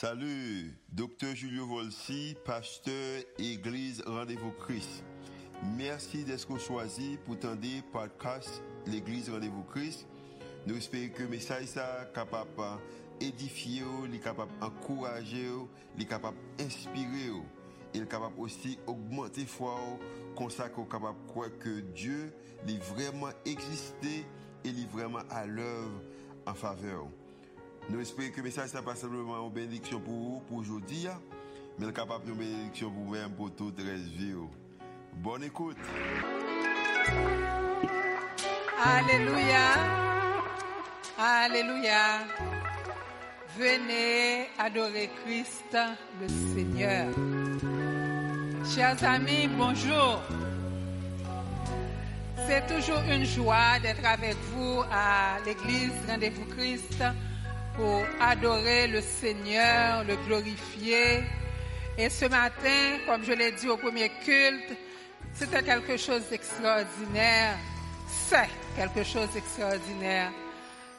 Salut, docteur Julio Volsi, pasteur Église Rendez-vous Christ. Merci d'être choisi pour tendre podcast l'Église Rendez-vous Christ. Nous espérons que le message est capable d'édifier, d'encourager, capable d'inspirer et capable aussi d'augmenter foi qu'on capable de croire que Dieu est vraiment existé et est vraiment à l'œuvre en faveur. Nous espérons que le message n'est pas simplement une bénédiction pour vous, pour aujourd'hui, mais capable de bénédiction pour vous-même, pour toute la vie. Bonne écoute. Alléluia. Alléluia. Venez adorer Christ le Seigneur. Chers amis, bonjour. C'est toujours une joie d'être avec vous à l'église Rendez-vous Christ pour adorer le Seigneur, le glorifier. Et ce matin, comme je l'ai dit au premier culte, c'était quelque chose d'extraordinaire. C'est quelque chose d'extraordinaire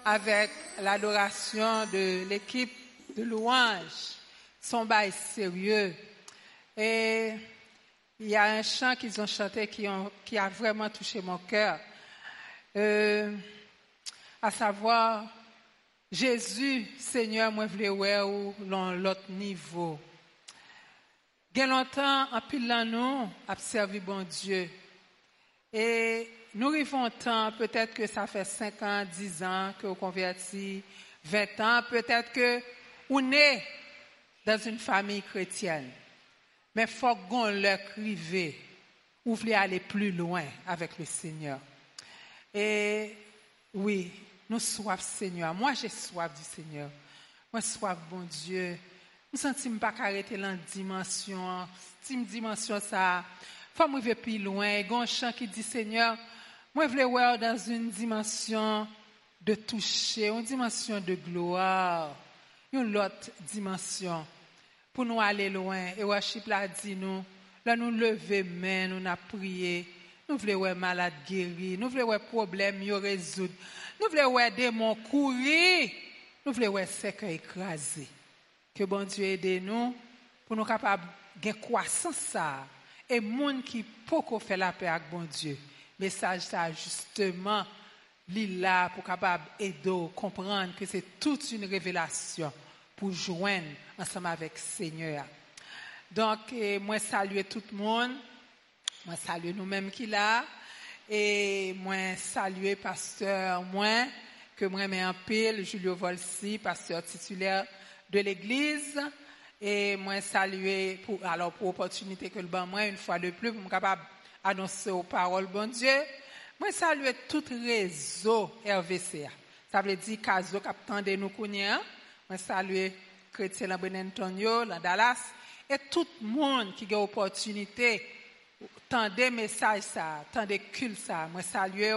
avec l'adoration de l'équipe de louange. Son bail sérieux. Et il y a un chant qu'ils ont chanté qui a vraiment touché mon cœur. Euh, à savoir, Jésus, Seigneur, moi voulais ou dans l'autre niveau. Il longtemps, en pile servi bon Dieu. Et nous arrivons temps, peut-être que ça fait 5 ans, 10 ans que vous convertis, 20 ans, peut-être que vous est dans une famille chrétienne. Mais il faut qu'on le crive. Vous voulez aller plus loin avec le Seigneur. Et oui, nous soif Seigneur. Moi, j'ai soif du Seigneur. Moi, soif bon Dieu. Ne sens pas arrêter dans dimension. Cette dimension, ça, faut me plus loin. Il y a un chant qui dit, Seigneur, moi, je veux voir dans une dimension de toucher, une dimension de gloire, une autre dimension pour nous aller loin. Et worship l'a dit nous, là nous lever main, nous n'a prié. Nous voulons voir malade guéri, nous voulons voir problème résoudre. Nous voulons voir démons courir. Nous voulons voir sec écrasé. Que bon Dieu aide nous pour nous capables de croissance ça. Et monde qui peut faire la paix avec bon Dieu. Message ça justement là pour capable aider comprendre que c'est toute une révélation pour joindre ensemble avec Seigneur. Donc, moi saluer tout le monde. Moi saluer nous-mêmes qui là. Et moi saluer pasteur moi que moi mets en pile Julio Volsi pasteur titulaire de l'église. Et moi saluer pour alors pour opportunité que le ban moi une fois de plus pour me capable annoncer aux paroles bon Dieu. Moi saluer tout réseau RVCA ça veut dire caso captant de nous connaît moi saluer chrétien la Antonio la Dallas. Et tout le monde qui a opportunité tant des messages ça, tant des cultes ça. Moi salue,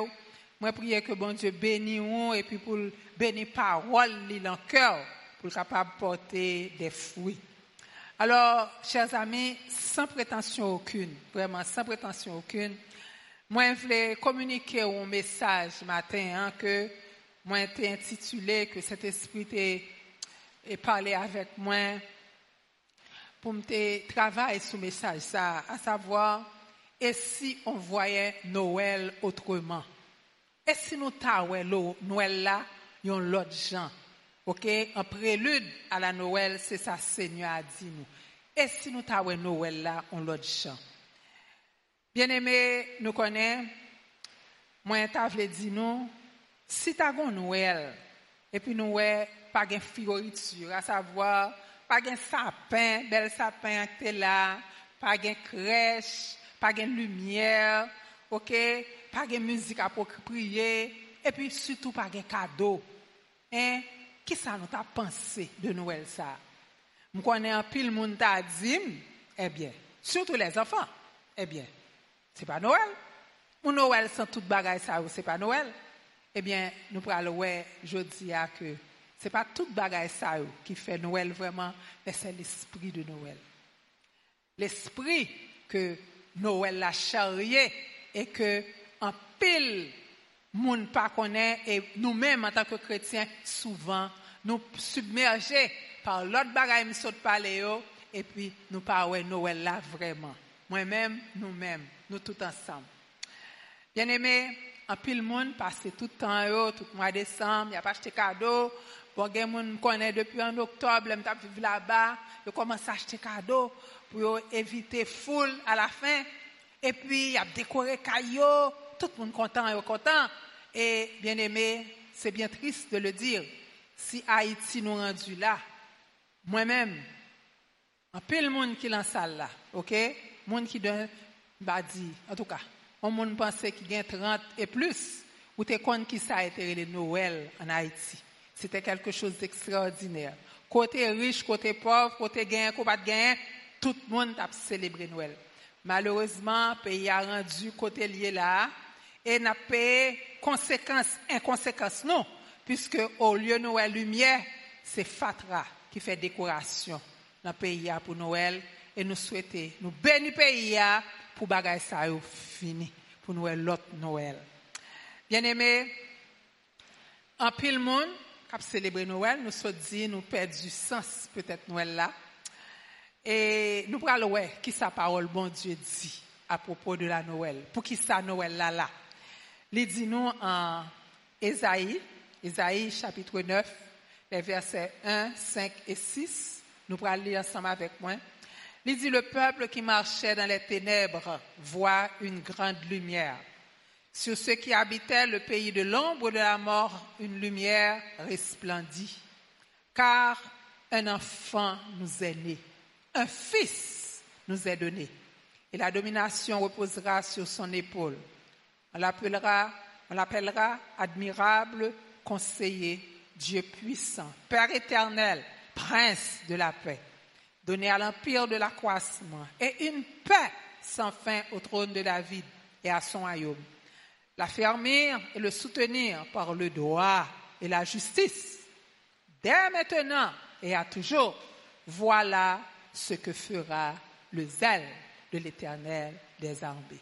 moi prier que bon Dieu bénisse et puis pour bénir parole dans le cœur pour capable porter des fruits. Alors, chers amis, sans prétention aucune, vraiment sans prétention aucune, moi je voulais communiquer un message matin hein, que moi été intitulé que cet esprit est parlé avec moi pour me travailler sur message ça, à savoir et si on voyait Noël autrement? Et si nous taouons Noël là, yon l'autre gens? OK? En prélude à la Noël, c'est ça Seigneur a dit nous. Et si nous taouons Noël là, on l'autre gens? Bien aimé, nous connaissons, moi, t'avais dit nous, si t'as Noël, et puis nous, pas de fioriture, à savoir, pas de sapin, bel sapin qui là, pas de crèche, pas de lumière, ok, pas de musique à prier, et puis surtout pas de cadeau. Hein? Qui ça nous a pensé de Noël ça? Je connais un pile monde t'a dit, eh bien, surtout les enfants, eh bien, c'est pas Noël. Ou Noël sans toute bagaille ça, c'est pas Noël. Eh bien, nous parlons, ouais, je dis à que c'est pas toute bagaille ça qui fait Noël vraiment, mais c'est l'esprit de Noël. L'esprit que Noël l'a charrié et que en pile monde pas connaît et nous-mêmes en tant que chrétiens souvent nous submerger par l'autre bagaille, nous saute parler, et puis nous parlons Noël là vraiment. Moi-même, nous-mêmes, nous tous ensemble. Bien aimé, en pile monde passe tout le temps, yo, tout le mois décembre, il a pas acheté cadeau. Bon, a des connaît depuis en octobre, je vivre là-bas, je commence à acheter cadeau pour éviter foule à la fin. Et puis, il a décoré caillou, tout le monde content et content. Et bien aimé, c'est bien triste de le dire. Si Haïti nous rendu là, moi-même, en pile monde qui est la salle là, ok? Monde qui donne, bah dit, en tout cas, on monde pensait qu'il y a 30 et plus, ou t'es compte qui ça a été le Noël en Haïti? C'était quelque chose d'extraordinaire. Côté riche, côté pauvre, côté gain, côté pas de gain, tout le monde a célébré Noël. Malheureusement, le pays a rendu côté lié là et n'a pas conséquences, inconséquences, non, puisque au lieu de Noël lumière, c'est Fatra qui fait décoration dans le pays pour Noël et nous souhaitons, nous bénir le pays pour bagaille ça fini, pour Noël l'autre Noël. Bien aimé, en pile monde, qui célébrer Noël, nous sommes dit, nous perdons du sens peut-être Noël là. Et nous parlons, ouais, qui sa parole, bon Dieu dit à propos de la Noël. Pour qui ça Noël là là? Il dit nous en Ésaïe, Ésaïe chapitre 9, les versets 1, 5 et 6. Nous pourrons lire ensemble avec moi. Il dit, le peuple qui marchait dans les ténèbres voit une grande lumière. Sur ceux qui habitaient le pays de l'ombre de la mort, une lumière resplendit. Car un enfant nous est né un fils nous est donné, et la domination reposera sur son épaule. On l'appellera, on l'appellera admirable, conseiller, Dieu puissant, Père éternel, prince de la paix, donné à l'empire de l'accroissement, et une paix sans fin au trône de David et à son royaume. L'affermir et le soutenir par le droit et la justice, dès maintenant et à toujours. Voilà ce que fera le zèle de l'Éternel des armées.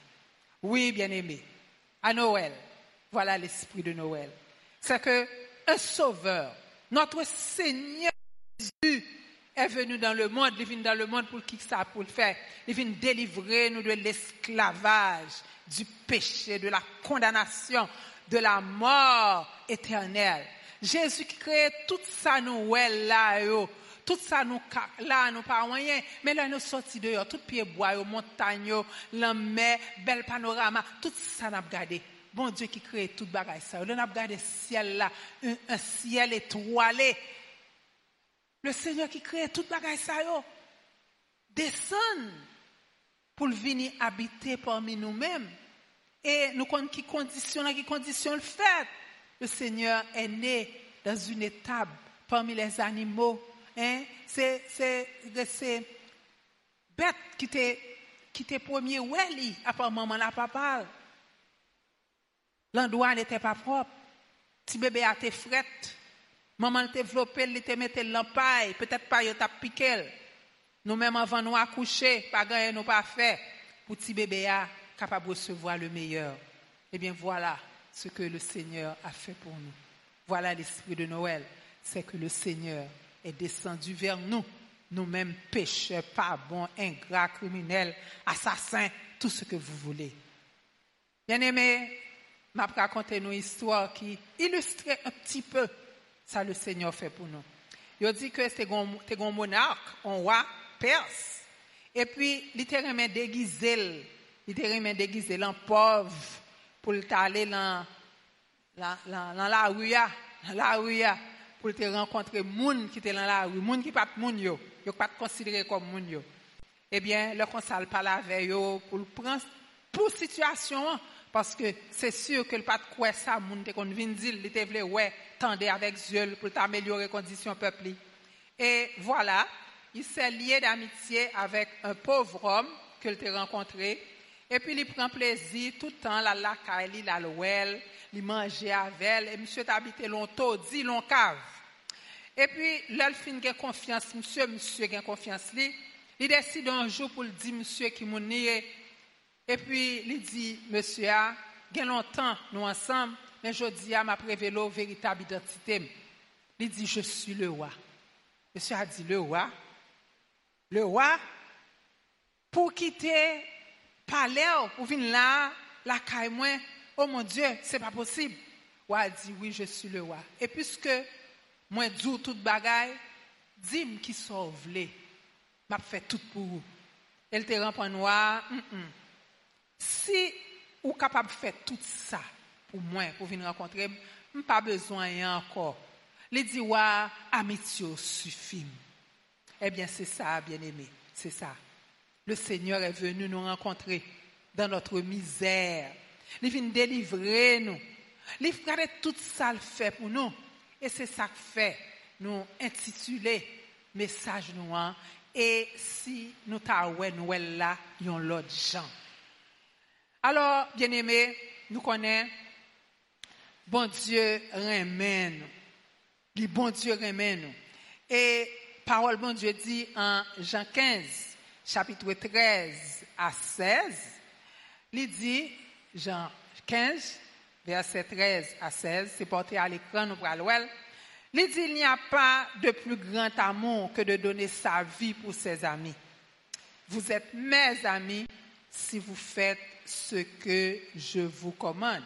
Oui, bien-aimé, à Noël, voilà l'esprit de Noël. C'est que un sauveur, notre Seigneur Jésus, est venu dans le monde, il vient dans le monde pour qui ça pour le faire. Il vient délivrer nous de l'esclavage, du péché, de la condamnation, de la mort éternelle. Jésus crée tout ça Noël là, tout ça nous là nous pas rien. Mais là nous sorti dehors tout pied bois montagne la mer bel panorama tout ça n'a regardé bon Dieu qui crée tout bagaille ça. On a regardé ciel là. Un, ciel étoilé. Le Seigneur qui crée tout bagaille ça descend pour venir habiter parmi nous-mêmes et nous qui condition qui condition le fait. Le Seigneur est né dans une étape parmi les animaux Hein? C'est, c'est, c'est bête qui t'est, qui t'est premier Welly, après maman n'a pas parlé. L'endroit n'était pas propre. Petit bébé a été fret. Maman développé, il t'a mis l'empaille. Peut-être pas, il t'a piqué. Nous-mêmes, avant nous accoucher, pas gagner, nous pas fait. Pour petit bébé a capable de recevoir le meilleur. Eh bien, voilà ce que le Seigneur a fait pour nous. Voilà l'esprit de Noël. C'est que le Seigneur est descendu vers nous, nous-mêmes pécheurs, pas bons, ingrats, criminels, assassins, tout ce que vous voulez. Bien-aimé, m'a raconté une histoire qui illustre un petit peu ça le Seigneur fait pour nous. Il dit que c'est un monarque, un roi perse, et puis était déguisé, était déguisé en pauvre pour aller dans, la rue, dans la rue pour te rencontrer moun qui étaient dans la rue, moun qui pas moun yo, yo pas considéré comme moun yo. Eh bien, le conseil parle avec yo pour prendre pour situation parce que c'est sûr que le pas de quoi ça moun te kon vinn dire, il te vle ouais, tendez avec yeux pour t'améliorer conditions peuple. Et voilà, il s'est lié d'amitié avec un pauvre homme qu'il t'a rencontré et puis il prend plaisir tout le temps la la la l'ouel, il mangeait avec elle, et monsieur habité longtemps, dit long cave. Et puis, l'elfine a confiance, monsieur, monsieur a confiance, il décide un jour pour dire, monsieur, qui m'a et puis, il dit, monsieur, a, a longtemps, nous ensemble, mais je dis à ma prévélo véritable identité. Il dit, je suis le roi. Monsieur a dit, le roi, le roi, pour quitter palais, pour venir là, la caille, moi, oh mon Dieu, c'est pas possible. Le roi a dit, oui, je suis le roi. Et puisque moi, dis toute bagaille, dis-moi qui sauve m'a fait tout pour vous. Elle te rend noir. Mm -mm. Si ou capable de faire tout ça pour moi, pour venir rencontrer, pas besoin encore. Les dit, ouais, amitié suffit. Eh bien, c'est ça, bien-aimé, c'est ça. Le Seigneur est venu nous rencontrer dans notre misère. Il vient délivrer nous. Il fait tout ça fait pour nous. Et c'est ça que fait nous intituler message hein. et si nous t'avons nous là yon l'autre gens. Alors, bien-aimé, nous connaissons bon Dieu remet nous. Bon Dieu remet nous. Et parole bon Dieu dit en Jean 15, chapitre 13 à 16, il dit, Jean 15, verset 13 à 16, c'est porté à l'écran, nous pourrons Il dit, il n'y a pas de plus grand amour que de donner sa vie pour ses amis. Vous êtes mes amis si vous faites ce que je vous commande.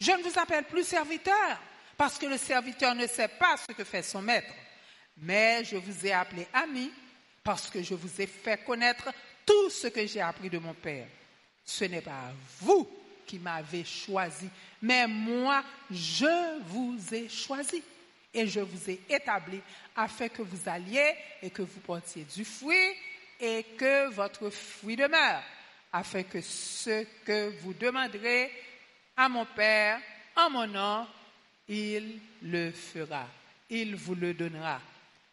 Je ne vous appelle plus serviteur, parce que le serviteur ne sait pas ce que fait son maître. Mais je vous ai appelé ami, parce que je vous ai fait connaître tout ce que j'ai appris de mon Père. Ce n'est pas vous qui m'avez choisi, mais moi, je vous ai choisi et je vous ai établi afin que vous alliez et que vous portiez du fruit et que votre fruit demeure afin que ce que vous demanderez à mon Père en mon nom, il le fera. Il vous le donnera.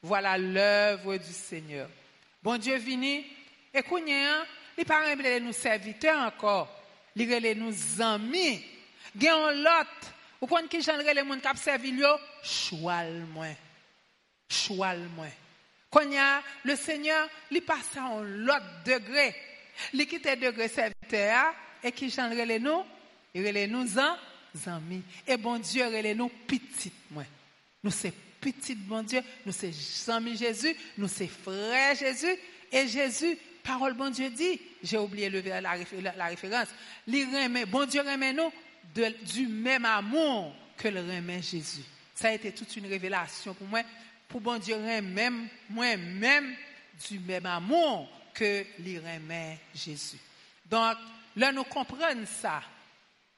Voilà l'œuvre du Seigneur. Bon Dieu vini, et il les parents nous serviteurs encore, il nous amis. Gagnons l'autre. Ou quand qui j'en les gens qui servi yo, choual moins. Choual moins. Quand le Seigneur, il passe à l'autre degré. Li quitte degré serviteur et qui les nous, il nous en amis. Et bon Dieu, il nous petit moi. Nous c'est petit bon Dieu, nous c'est amis Jésus, nous c'est frère Jésus et Jésus parole bon Dieu dit, j'ai oublié le, la, la, référence, bon Dieu remet nous du même amour que le remet Jésus. Ça a été toute une révélation pour moi, pour bon Dieu remet moi-même du même amour que l'Irémé Jésus. Donc, là, nous comprenons ça.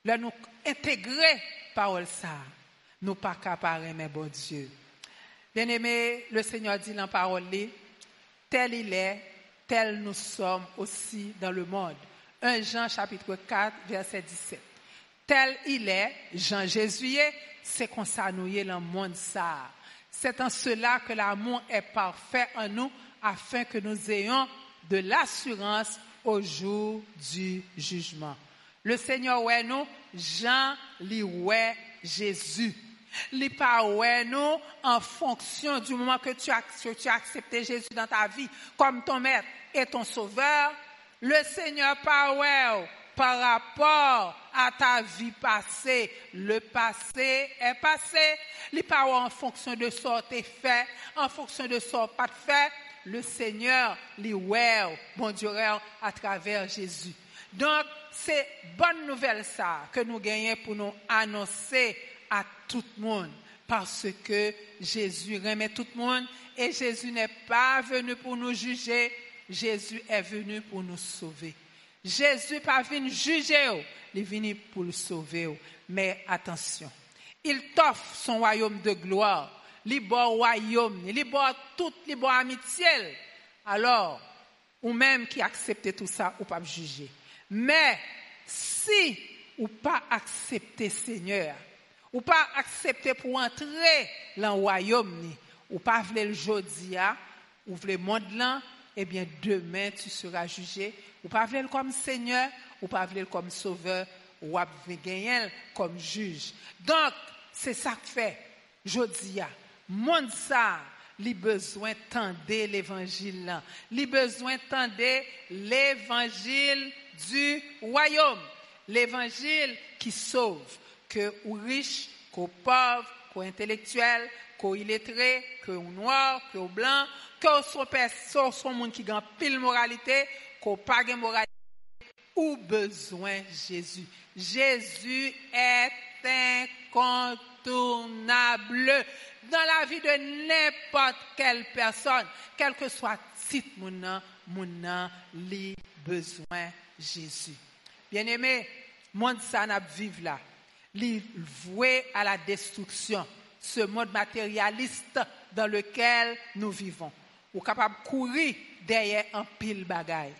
Là, nous intégrer parole ça. Nous pas capables mais bon Dieu. Bien-aimé, le Seigneur dit dans la parole, tel il est, tel nous sommes aussi dans le monde. 1 Jean chapitre 4, verset 17. Tel il est, Jean Jésus c'est qu'on s'annouille dans le monde ça. C'est en cela que l'amour est parfait en nous afin que nous ayons de l'assurance au jour du jugement. Le Seigneur ouais nous, Jean li ouais Jésus. Pas ouais en fonction du moment que tu as, tu as accepté Jésus dans ta vie comme ton maître et ton sauveur. Le Seigneur ouais par rapport à ta vie passée. Le passé est passé. Les pas en fonction de ce que fait, en fonction de ce que pas fait le Seigneur les bon Dieu, à travers Jésus. Donc, c'est bonne nouvelle ça que nous gagnons pour nous annoncer à tout le monde. Parce que Jésus remet tout le monde et Jésus n'est pas venu pour nous juger, Jésus est venu pour nous sauver. Jésus n'est pas venu juger, il est venu pour le sauver. Mais attention, il t'offre son royaume de gloire li royaume, li tout, li amitié. Alors, ou même qui accepte tout ça, ou pas juger. Mais, si ou pas accepter Seigneur, ou pas accepter pour entrer dans le royaume, ou pas vouloir le jodia, ou le monde là, eh bien, demain, tu seras jugé. Ou pas vouloir comme Seigneur, ou pas vouloir comme sauveur, ou gagner comme juge. Donc, c'est ça que fait, jodia monde ça, les besoin tendre l'évangile Les besoin tendre l'évangile du royaume. L'évangile qui sauve, que aux riches, qu'aux pauvres, que intellectuel, que illettré, que noir, que blanc, que son personne, son monde qui gagne pile moralité, que pas de moralité, ou besoin Jésus. Jésus est incontournable dans la vie de n'importe quelle personne, quel que soit titre mon mon nom, li besoin Jésus. Bien-aimé, monde ça n'a vivre là, li voué à la destruction, ce monde matérialiste dans lequel nous vivons. Ou capable de courir derrière un pile bagaille.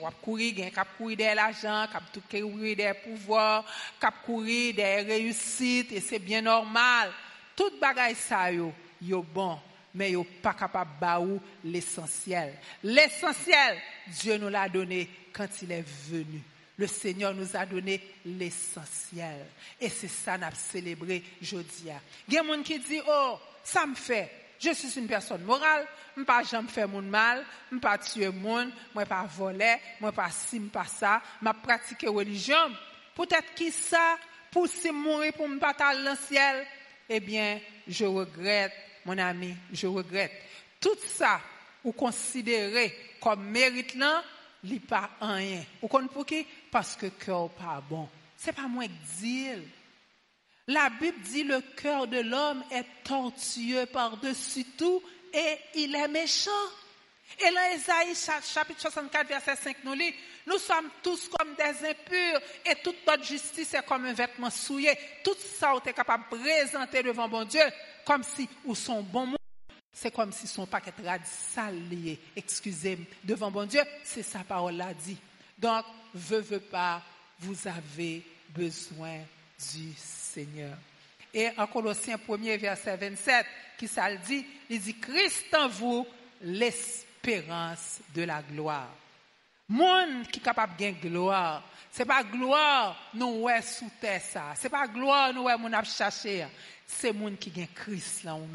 Wap kouri, gen kap kouri derrière l'argent, tout kouri derrière pouvoir, kap kouri derrière réussite, et c'est bien normal. Tout bagaille ça yo, yo bon, mais yo pas capable baou l'essentiel. L'essentiel, Dieu nous l'a donné quand il est venu. Le Seigneur nous a donné l'essentiel. Et c'est ça qu'on a célébré aujourd'hui. Il y a des gens qui disent, oh, ça me fait. Je suis une personne morale, je ne pas jamais faire mon mal, je ne pas tuer monde, je ne pas voler, je ne pas si, je pas ça, je pratique religion. Peut-être qui ça, pour si mourir pour me pas dans le ciel, eh bien, je regrette, mon ami, je regrette. Tout ça, vous considérez comme mérite là, li pas rien. Vous comprenez pour qui? Parce que cœur pas bon. C'est pas moi qui dis. La Bible dit le cœur de l'homme est tortueux par-dessus tout et il est méchant. Et là, Esaïe chapitre 64, verset 5 nous lit, nous sommes tous comme des impurs et toute notre justice est comme un vêtement souillé. Tout ça, on est capable de présenter devant bon Dieu comme si ou son bon monde. C'est comme si son paquet de salié, excusez-moi, devant bon Dieu, c'est sa parole l'a dit. Donc, veux, veux pas, vous avez besoin du Seigneur. Et en Colossiens 1er, verset 27, qui ça le dit, il dit, Christ en vous, l'espérance de la gloire. Monde qui est capable de gloire, c'est pas gloire nous ouais sous terre ça, c'est pas gloire nous ouais mon a cherché, c'est monde qui gagne Christ là ou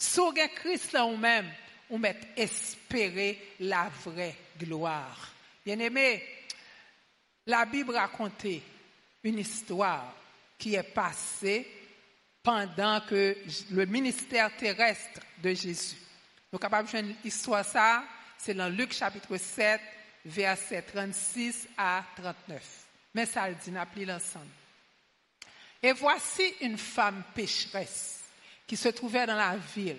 Si vous Christ là ou même, on met espérer la vraie gloire. Bien aimé, la Bible raconte une histoire qui est passée pendant que le ministère terrestre de Jésus. Nous capables de une histoire ça, c'est dans Luc chapitre 7, versets 36 à 39. Mais ça le dit, n'appelez l'ensemble. Et voici une femme pécheresse qui se trouvait dans la ville.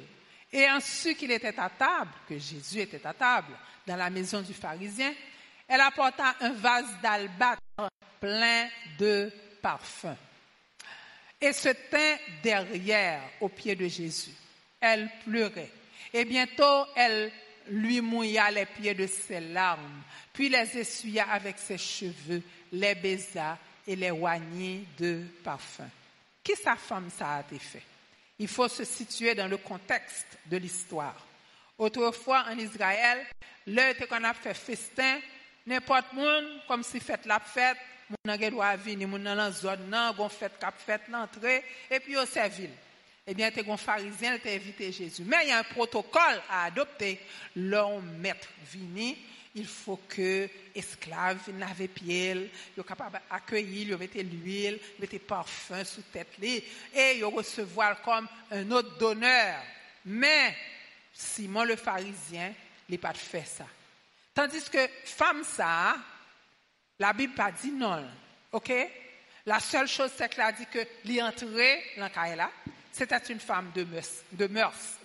Et en su qu'il était à table, que Jésus était à table, dans la maison du pharisien, elle apporta un vase d'albâtre plein de parfums et se tint derrière au pied de Jésus. Elle pleurait. Et bientôt, elle lui mouilla les pieds de ses larmes, puis les essuya avec ses cheveux, les baisa et les oignit de parfum. Qui sa femme ça a été fait? Il faut se situer dans le contexte de l'histoire. Autrefois, en Israël, l'heure qu'on a fait festin, n'importe monde, comme si fête la fête, moun nan doit venir, moun nan la zone nan, gon fête cap fête l'entrée, et puis au servile. Eh bien, t'es gon pharisien, t'es invité Jésus. Mais il y a un protocole à adopter. L'homme maître vini, il faut que esclave laver pied, il capable d'accueillir, il mettre l'huile, mettre parfum sous tête et il recevoir comme un autre donneur. Mais Simon le pharisien, il pas fait ça. Tandis que femme ça, la Bible pas dit non. OK? La seule chose c'est qu'elle a dit que l'entrée dans là, c'était une femme de mœurs, de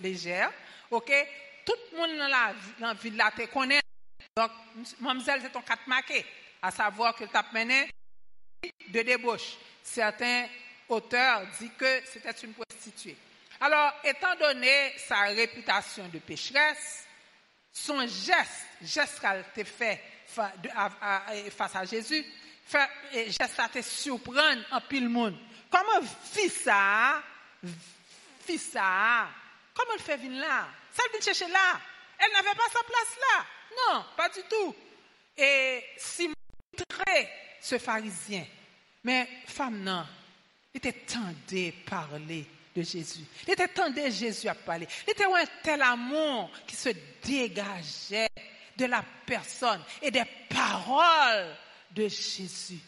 légères. OK? Tout le monde dans la, dans la ville là connaît donc, mademoiselle, c'est ton quatre marqué, à savoir que tu as mené de débauche. Certains auteurs disent que c'était une prostituée. Alors, étant donné sa réputation de pécheresse, son geste, geste qu'elle t'a fait face à Jésus, geste à te surprendre en pile monde. Comment fit ça? Fit ça? Comment elle fait venir là? Ça vient chercher là. Elle n'avait pas sa place là. Non, pas du tout. Et Simon très ce pharisien. Mais femme, non, il était tendu parler de Jésus. Il était tendu Jésus à parler. Il était un tel amour qui se dégageait de la personne et des paroles de Jésus.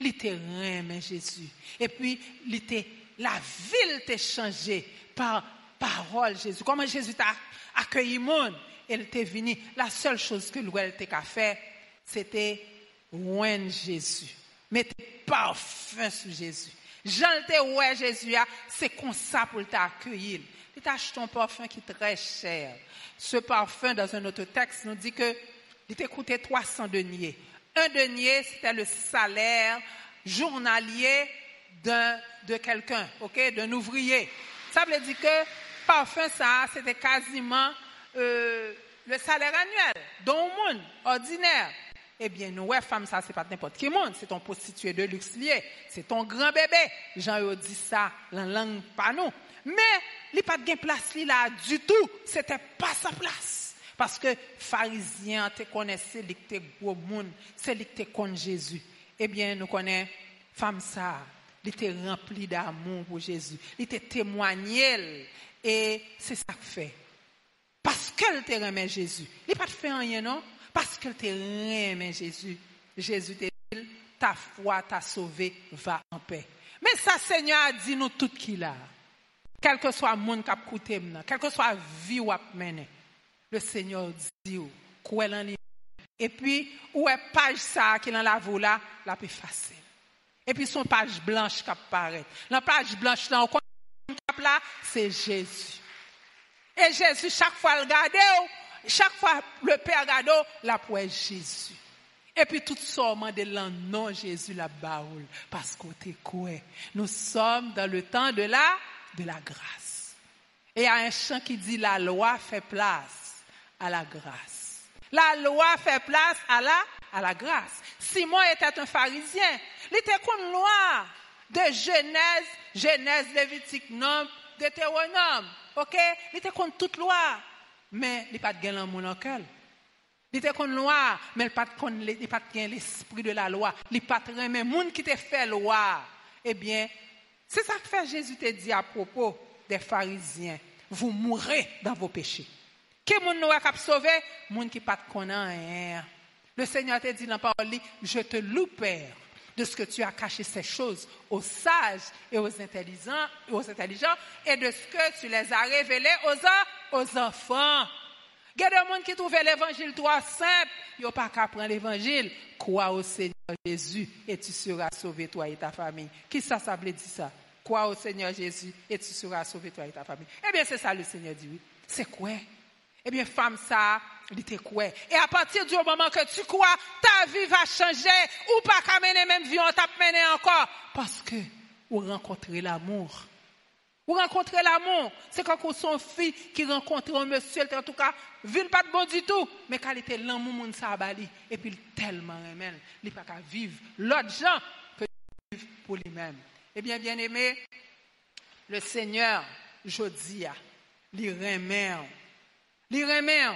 Il était mais Jésus. Et puis, il était la ville t'est changée par parole Jésus. Comment Jésus t'a accueilli monde, elle t'est venue. La seule chose que l'ouel t'a fait, c'était oindre Jésus. Mettez parfum sur Jésus. Jean ouais Jésus c'est comme ça pour t'accueillir. Il t'a un parfum qui est très cher. Ce parfum, dans un autre texte, nous dit que il coûté 300 deniers. Un denier, c'était le salaire journalier d'un, de quelqu'un, d'un ouvrier. Ça veut dire que parfum, ça, c'était quasiment euh, le salaire annuel d'un monde ordinaire. Eh bien, nous, ouais, femme, ça, c'est pas n'importe qui monde, c'est ton prostitué de luxe lié, c'est ton grand bébé. Jean dit ça, la langue pas nous. Mais, il pas de place là du tout. C'était pas sa place. Parce que pharisien te connaissait, il était gros monde, c'est qui te Jésus. Eh bien, nous connaissons femme ça, il était rempli d'amour pour Jésus. Il était témoigné. Et c'est ça que fait. Qu'elle te remet Jésus. Il n'a pas fait rien, non? Parce qu'elle te remet Jésus. Jésus te dit, ta foi t'a sauvé, va en paix. Mais ça, Seigneur a dit nous tout qu'il a. Quel que soit le monde qui a coûté, quel que soit la vie où a mené, le Seigneur dit, quoi en Et puis, où est page ça qui est dans la voie la plus facile. Et puis, son page blanche qui apparaît. La page blanche là, on là, c'est Jésus. Et Jésus, chaque fois, le garde, chaque fois, le Père garde, la pour Jésus. Et puis tout sorment de l'an, non Jésus la baoule, parce qu'on quoi. Nous sommes dans le temps de la, de la grâce. Et il y a un chant qui dit la loi fait place à la grâce. La loi fait place à la, à la grâce. Simon était un pharisien. Il était une loi de Genèse, Genèse, Lévitique, Nombre, Deutéronome. OK? Il était contre toute loi. Mais il pas de l'amour dans le Il était contre loi, mais il n'a pas de l'esprit de la loi. Il pas de mais monde qui te fait loi. Eh bien, c'est ça que fait Jésus te dit à propos des pharisiens. Vous mourrez dans vos péchés. Qui est monde qui sauvé? Monde qui pas de Le Seigneur te dit dans la parole, je te loue, Père, de ce que tu as caché ces choses aux sages et aux intelligents, et de ce que tu les as révélés aux, aux enfants. Il y a des gens qui trouvent l'évangile trop simple. Ils n'ont pas qu'à prendre l'évangile. Crois au Seigneur Jésus et tu seras sauvé, toi et ta famille. Qui ça, ça veut dire ça? Crois au Seigneur Jésus et tu seras sauvé, toi et ta famille. Eh bien, c'est ça le Seigneur dit, oui. C'est quoi? Eh bien, femme, ça, il? Et à partir du moment que tu crois, ta vie va changer. Ou pas qu'à mener même vie, on t'a mené encore. Parce que, vous rencontrez l'amour. Vous rencontrez l'amour. C'est quand son fille qui rencontre un monsieur, en tout cas, ville pas de bon du tout. Mais quand il était l'amour, moun sa bali. Et puis, tellement aimé. Il pas qu'à vivre l'autre gens que vivre pour lui-même. Eh bien, bien aimé, le Seigneur, je dis, Li remet,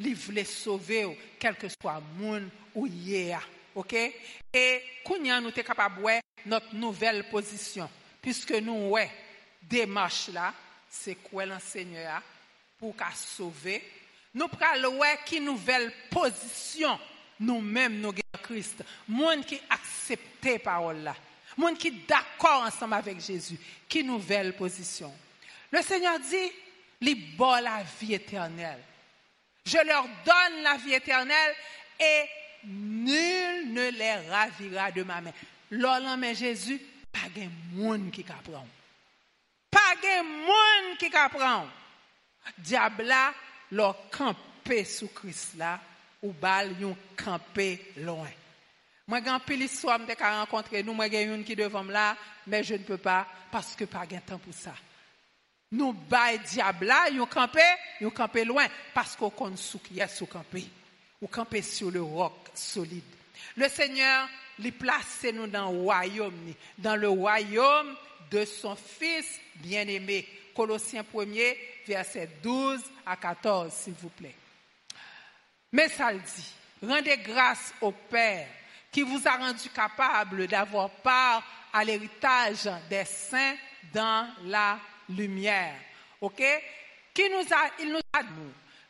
li voulait sauver, quel que soit le monde hier. OK? Et nous sommes capables de notre nouvelle position. Puisque nous, ouais, démarche là, c'est quoi l'enseigneur pour qu'à sauver. Nous ouais qui nouvelle position nous-mêmes nous Christ. Monde qui accepte parole là. Monde qui d'accord ensemble avec Jésus. Qui nouvelle position. Le Seigneur dit les bon la vie éternelle. Je leur donne la vie éternelle et nul ne les ravira de ma main. L'homme mais Jésus, pas de monde qui comprend. Pas de monde qui comprend. Diable leur camper sous Christ là, ou bal yon camper loin. Moi, quand pile histoire, me rencontrer nous, moi, j'ai une qui devant là, mais je ne peux pas parce que pas de temps pour ça nous diable là, ils campé, ils campé loin parce ce qui est sous campé. Ou campé sur le roc solide. Le Seigneur les place nous dans le royaume, dans le royaume de son Fils bien-aimé. Colossiens 1er, verset 12 à 14, s'il vous plaît. Mais ça le dit, rendez grâce au Père qui vous a rendu capable d'avoir part à l'héritage des saints dans la lumière. OK? Qui nous a, il nous a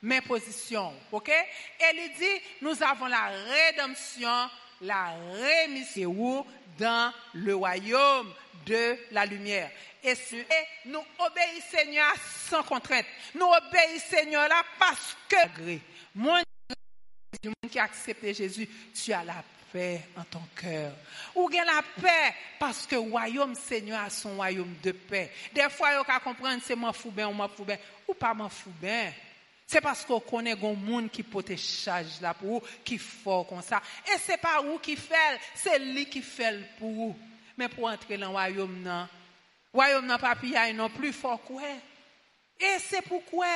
mes positions. OK? Et il dit, nous avons la rédemption la rémission dans le royaume de la lumière. Et, nous obéissons Seigneur sans contrainte. Nous obéissons Seigneur là parce que mon qui a accepté Jésus, tu as la paix en ton cœur. Ou bien la paix parce que royaume Seigneur a son royaume de paix. Des fois, vous pouvez comprendre c'est moi fou bien ou moi fou bien ou pas moi fou bien. C'est parce qu'on connaît un monde qui peut te charge là pour vous, qui fort comme ça. Et c'est pas vous qui fait, c'est lui qui fait pour vous. Mais pour entrer dans le royaume, non. Royaume non pas non plus fort quoi? Et c'est pourquoi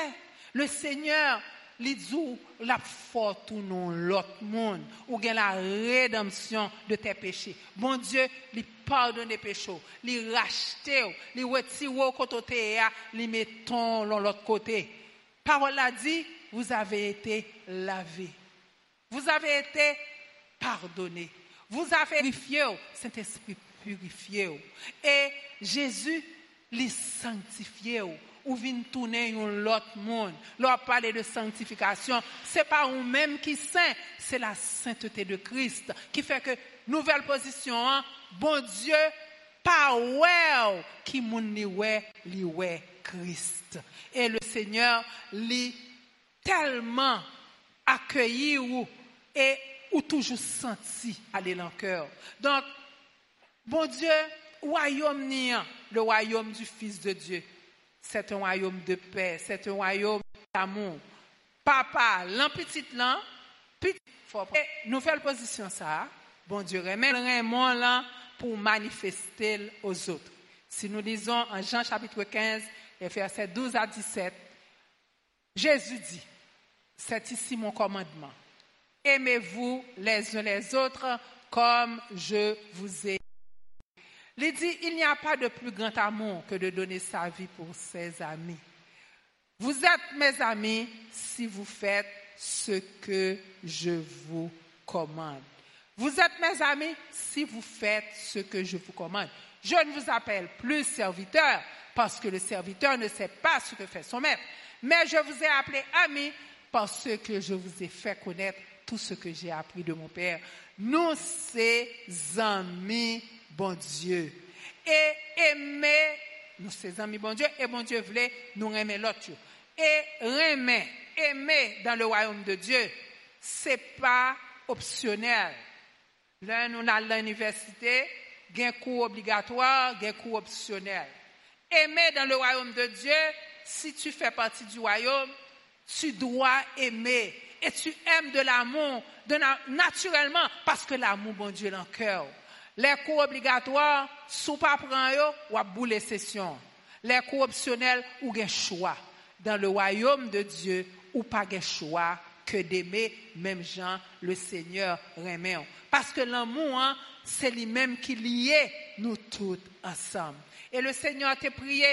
le Seigneur li dit la fort tout non l'autre monde ou bien la rédemption de tes péchés. Bon Dieu, lui pardonne les péchés, lui rachète, lui retire au côté, lui mettons l'autre côté. Parole a dit, vous avez été lavé. Vous avez été pardonné. Vous avez purifié, Saint-Esprit purifié. Et Jésus les sanctifié ou vient tourner l'autre monde. Leur parler de sanctification, c'est pas nous-mêmes qui saint, c'est la sainteté de Christ qui fait que nouvelle position, hein, bon Dieu, pas ouais, qui moun li ouais, li Christ. Et le Seigneur lui tellement accueilli ou, et ou toujours senti aller dans cœur. Donc, bon Dieu, royaume niant, le royaume du Fils de Dieu, c'est un royaume de paix, c'est un royaume d'amour. Papa, l'un petit l'un, petit, faut nouvelle position ça, bon Dieu remet là pour manifester aux autres. Si nous lisons en Jean chapitre 15, versets 12 à 17, Jésus dit, c'est ici mon commandement. Aimez-vous les uns les autres comme je vous ai. Il dit, il n'y a pas de plus grand amour que de donner sa vie pour ses amis. Vous êtes mes amis si vous faites ce que je vous commande. Vous êtes mes amis si vous faites ce que je vous commande. Je ne vous appelle plus serviteur parce que le serviteur ne sait pas ce que fait son maître. Mais je vous ai appelé ami parce que je vous ai fait connaître tout ce que j'ai appris de mon Père. Nous, c'est amis, bon Dieu. Et aimer, nous, c'est amis, bon Dieu, et bon Dieu voulait nous aimer l'autre. Et aimer, aimer dans le royaume de Dieu, c'est pas optionnel. Là, nous, à l'université, un cours obligatoire, un cours optionnel. Aimer dans le royaume de Dieu, si tu fais partie du royaume, tu dois aimer. Et tu aimes de l'amour naturellement parce que l'amour, bon Dieu, dans le cœur. Les cours obligatoires, sous pas prendre ou à bouler session. Les cours optionnels, ou un choix. Dans le royaume de Dieu, ou pas un choix que d'aimer même Jean, le Seigneur remet. Parce que l'amour, hein, c'est lui-même qui liait nous tous ensemble. Et le Seigneur t'a prié,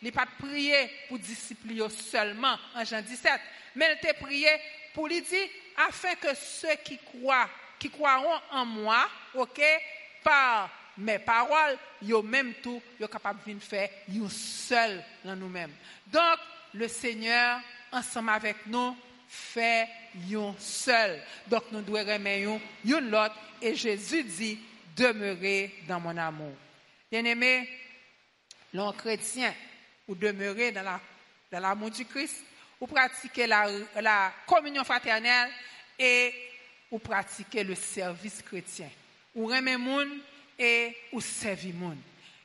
il n'a pas prié pour discipliner seulement en Jean 17, mais il t'a prié pour lui dire, afin que ceux qui croient, qui croiront en moi, ok, par mes paroles, yo même tout, yo capable de faire yo seul dans nous-mêmes. Donc, le Seigneur, ensemble avec nous, fait yo seul. Donc, nous devons remettre yon l'autre. Et Jésus dit, demeurez dans mon amour. Bien-aimé, l'on chrétien, ou demeurer dans l'amour du Christ, ou pratiquer la, communion fraternelle et ou pratiquer le service chrétien. Ou remet moun et ou servir moun.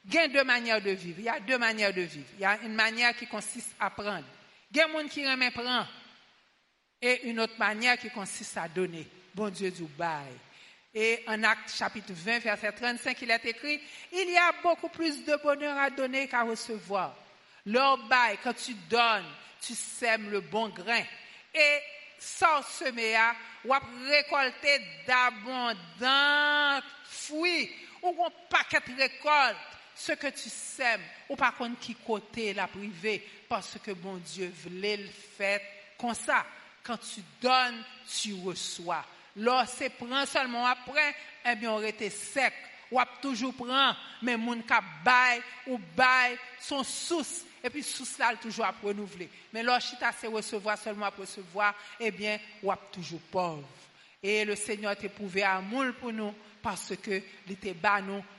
Il y a deux manières de vivre. Il y a deux manières de vivre. Il y a une manière qui consiste à prendre. Il y a moun qui remet prend. Et une autre manière qui consiste à donner. Bon Dieu du bail. Et en Acte chapitre 20, verset 35, il est écrit, il y a beaucoup plus de bonheur à donner qu'à recevoir. Leur bail, quand tu donnes, tu sèmes le bon grain. Et sans semer, ou récolter d'abondants fruits, ou un paquet de récolte, ce que tu sèmes, ou par contre qui côté la privée, parce que bon Dieu voulait le faire comme ça. Quand tu donnes, tu reçois. Lorsque prend seulement après, eh bien, on était sec. Ou toujours prend, mais mon cap bail ou bail son sous et puis sous là toujours à renouveler. Mais lorsque tu recevoir seulement à recevoir, eh bien, ou toujours pauvre. Et le Seigneur t'a prouvé amour pour nous parce que il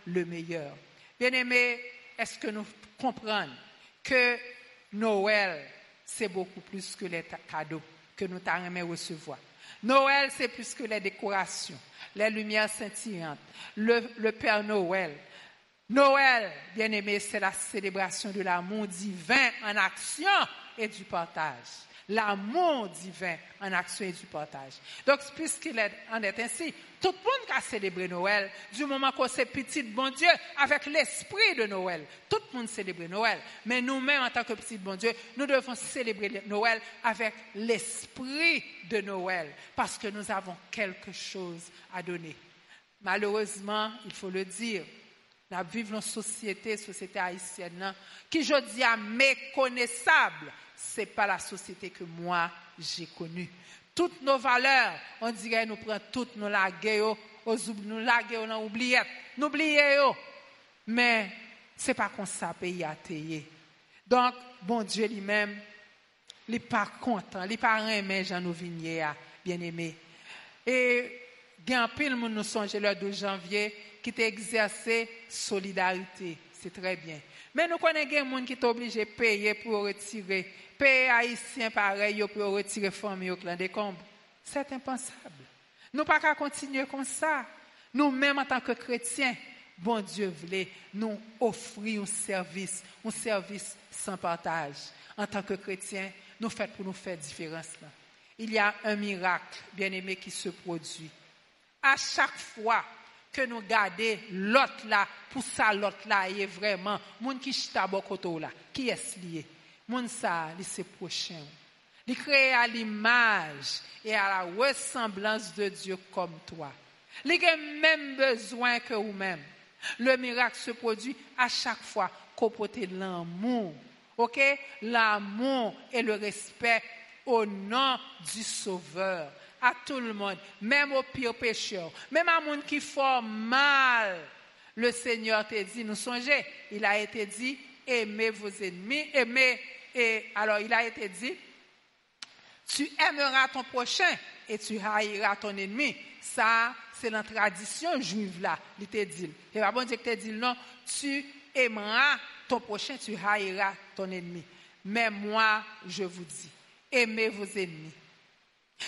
le meilleur. Bien-aimés, est-ce que nous comprenons que Noël, c'est beaucoup plus que les cadeaux que nous t'aimons recevoir? Noël, c'est plus que les décorations, les lumières scintillantes, le Père Noël. Noël, bien-aimé, c'est la célébration de l'amour divin en action et du partage. L'amour divin en action et du partage. Donc, puisqu'il en est ainsi, tout le monde a célébré Noël du moment qu'on s'est petit bon Dieu avec l'esprit de Noël. Tout le monde célèbre Noël. Mais nous-mêmes, en tant que petit bon Dieu, nous devons célébrer Noël avec l'esprit de Noël parce que nous avons quelque chose à donner. Malheureusement, il faut le dire, nous vivons dans une société, société haïtienne, qui je dis à méconnaissable. C'est pas la société que moi j'ai connue. Toutes nos valeurs, on dirait nous prenons toutes nos laguer, nous laguer dans oubliette, nous Mais c'est pas comme ça pays a. Donc bon Dieu lui-même, il n'est pas content, il n'est pas aimé Jean nous bien aimé. Et il y a un nous songe le 12 janvier qui t'a exercé solidarité. C'est très bien. Mais nous connaissons des gens qui sont obligés de payer pour retirer. Payer haïtien pareil pour retirer famille au clan des combes. C'est impensable. Nous ne pouvons pas continuer comme ça. Nous-mêmes, en tant que chrétiens, bon Dieu voulait nous offrir un service, un service sans partage. En tant que chrétiens, nous faisons pour nous faire différence. Il y a un miracle, bien aimé, qui se produit. À chaque fois que nous gardons l'autre là, pour ça l'autre là est vraiment, moun qui chita bokoto là, qui est lié? Moun ça, c'est prochain. Il créé à l'image et à la ressemblance de Dieu comme toi. Il a même besoin que vous-même. Le miracle se produit à chaque fois qu'on l'amour. OK? L'amour et le respect au nom du Sauveur à tout le monde, même aux pires pécheurs, même à monde qui font mal. Le Seigneur t'a dit, nous songez, il a été dit, aimez vos ennemis, aimez, et alors il a été dit, tu aimeras ton prochain et tu haïras ton ennemi. Ça, c'est la tradition juive là, il t'a dit. Et pas bon Dieu t'a dit, non, tu aimeras ton prochain, tu haïras ton ennemi. Mais moi, je vous dis, aimez vos ennemis.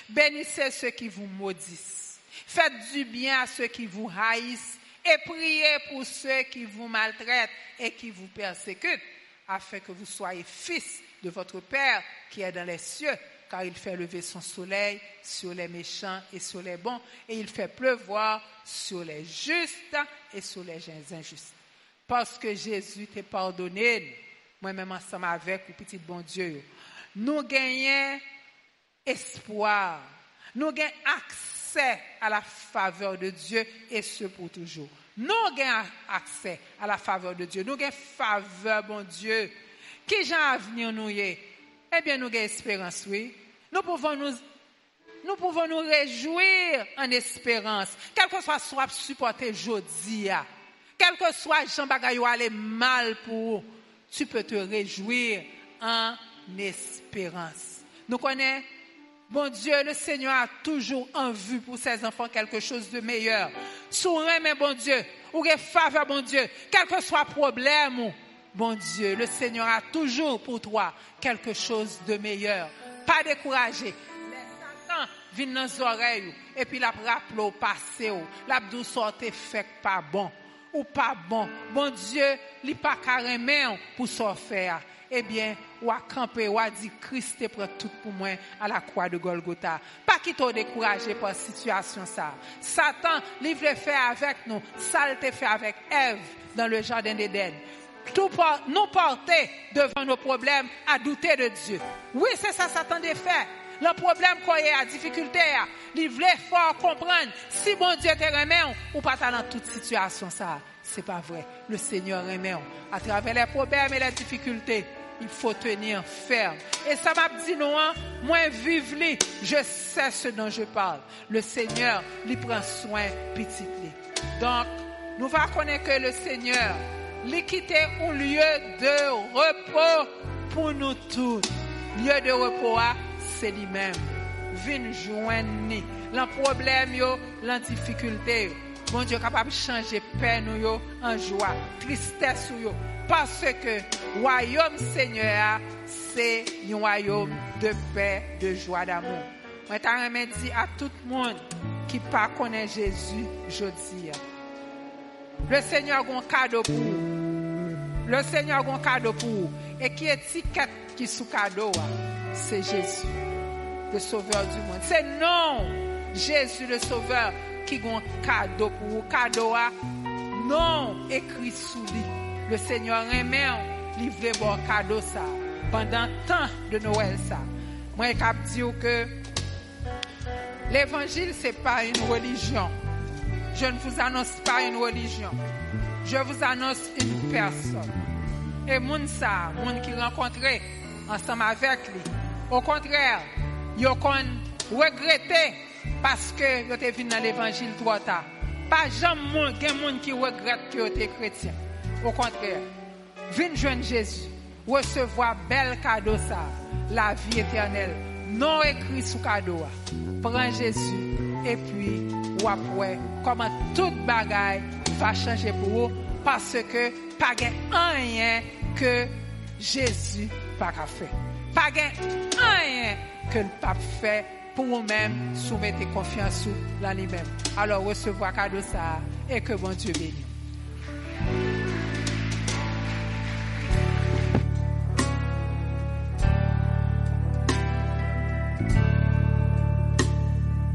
Bénissez ceux qui vous maudissent. Faites du bien à ceux qui vous haïssent et priez pour ceux qui vous maltraitent et qui vous persécutent, afin que vous soyez fils de votre Père qui est dans les cieux, car il fait lever son soleil sur les méchants et sur les bons, et il fait pleuvoir sur les justes et sur les injustes. Parce que Jésus t'a pardonné, moi-même ensemble avec le petit bon Dieu, nous gagnons espoir. Nous avons accès à la faveur de Dieu et ce pour toujours. Nous avons accès à la faveur de Dieu. Nous avons faveur, bon Dieu. Qui j'ai avenir nous Eh bien, nous avons espérance, oui. Nous pouvons nous, nous pouvons nous réjouir en espérance. Quel que soit soit supporter jeudi, quel que soit Jean Bagayou aller mal pour tu peux te réjouir en espérance. Nous connaissons Bon Dieu, le Seigneur a toujours en vue pour ses enfants quelque chose de meilleur. Sourire, mais bon Dieu, ou faveur, bon Dieu, quel que soit problème, bon Dieu, le Seigneur a toujours pour toi quelque chose de meilleur. Pas découragé. Satan vient dans les oreilles et puis la rappelle au passé, la douce sorte fait pas bon ou pas bon. Bon Dieu, il pas carrément pour s'en faire eh bien, ou a campé, ou a dit, Christ prend tout pour moi à la croix de Golgotha. Pas qu'il t'a découragé par la situation ça. Satan, il veut faire avec nous, ça le fait avec Ève dans le jardin d'Éden. Tout nous porter devant nos problèmes à douter de Dieu. Oui, c'est ça Satan a fait. Le problème qu'on a, la difficulté, il voulait fort comprendre si bon Dieu te remet ou pas dans toute situation ça. C'est pas vrai. Le Seigneur remet à travers les problèmes et les difficultés il faut tenir ferme. Et ça m'a dit, non, hein, moi, vive lui, je sais ce dont je parle. Le Seigneur, lui prend soin petit Donc, nous allons connaître que le Seigneur, lui quitter un lieu de repos pour nous tous. Lieu de repos, hein, c'est lui-même. vin joindre. L'un problème yo, l'un difficulté. Bon Dieu capable de changer peine en joie, tristesse. Parce que royaume Seigneur, c'est un royaume de paix, de joie, d'amour. Moi, t'as dit à tout le monde qui pas connaît Jésus, je dis. Le Seigneur a un cadeau pour vous. Le Seigneur a un cadeau pour vous. Et qui étiquette qui sous cadeau, c'est Jésus, le sauveur du monde. C'est non, Jésus le sauveur, qui a un cadeau pour vous. Cadeau, non, écrit sous lui. Le Seigneur aimait livrer bon cadeau ça pendant tant de Noël ça. Moi, je dire que l'évangile, c'est pas une religion. Je ne vous annonce pas une religion. Je vous annonce une personne. Et moun ça, moun qui rencontré ensemble avec lui. Au contraire, yo kon regretté parce que yo te venu dans l'évangile trop tard. Pas jamais moun, gen moun qui regrette que yo te chrétien. Au contraire, vin jeune Jésus, recevoir bel cadeau ça, la vie éternelle, non écrit sous cadeau. Prends Jésus et puis ou après comment toute bagaille va changer pour vous parce que pas rien que Jésus pas fait. Pas rien que le pape fait pour vous-même soumettre confiance la lui-même. Alors recevoir cadeau ça et que bon Dieu bénisse.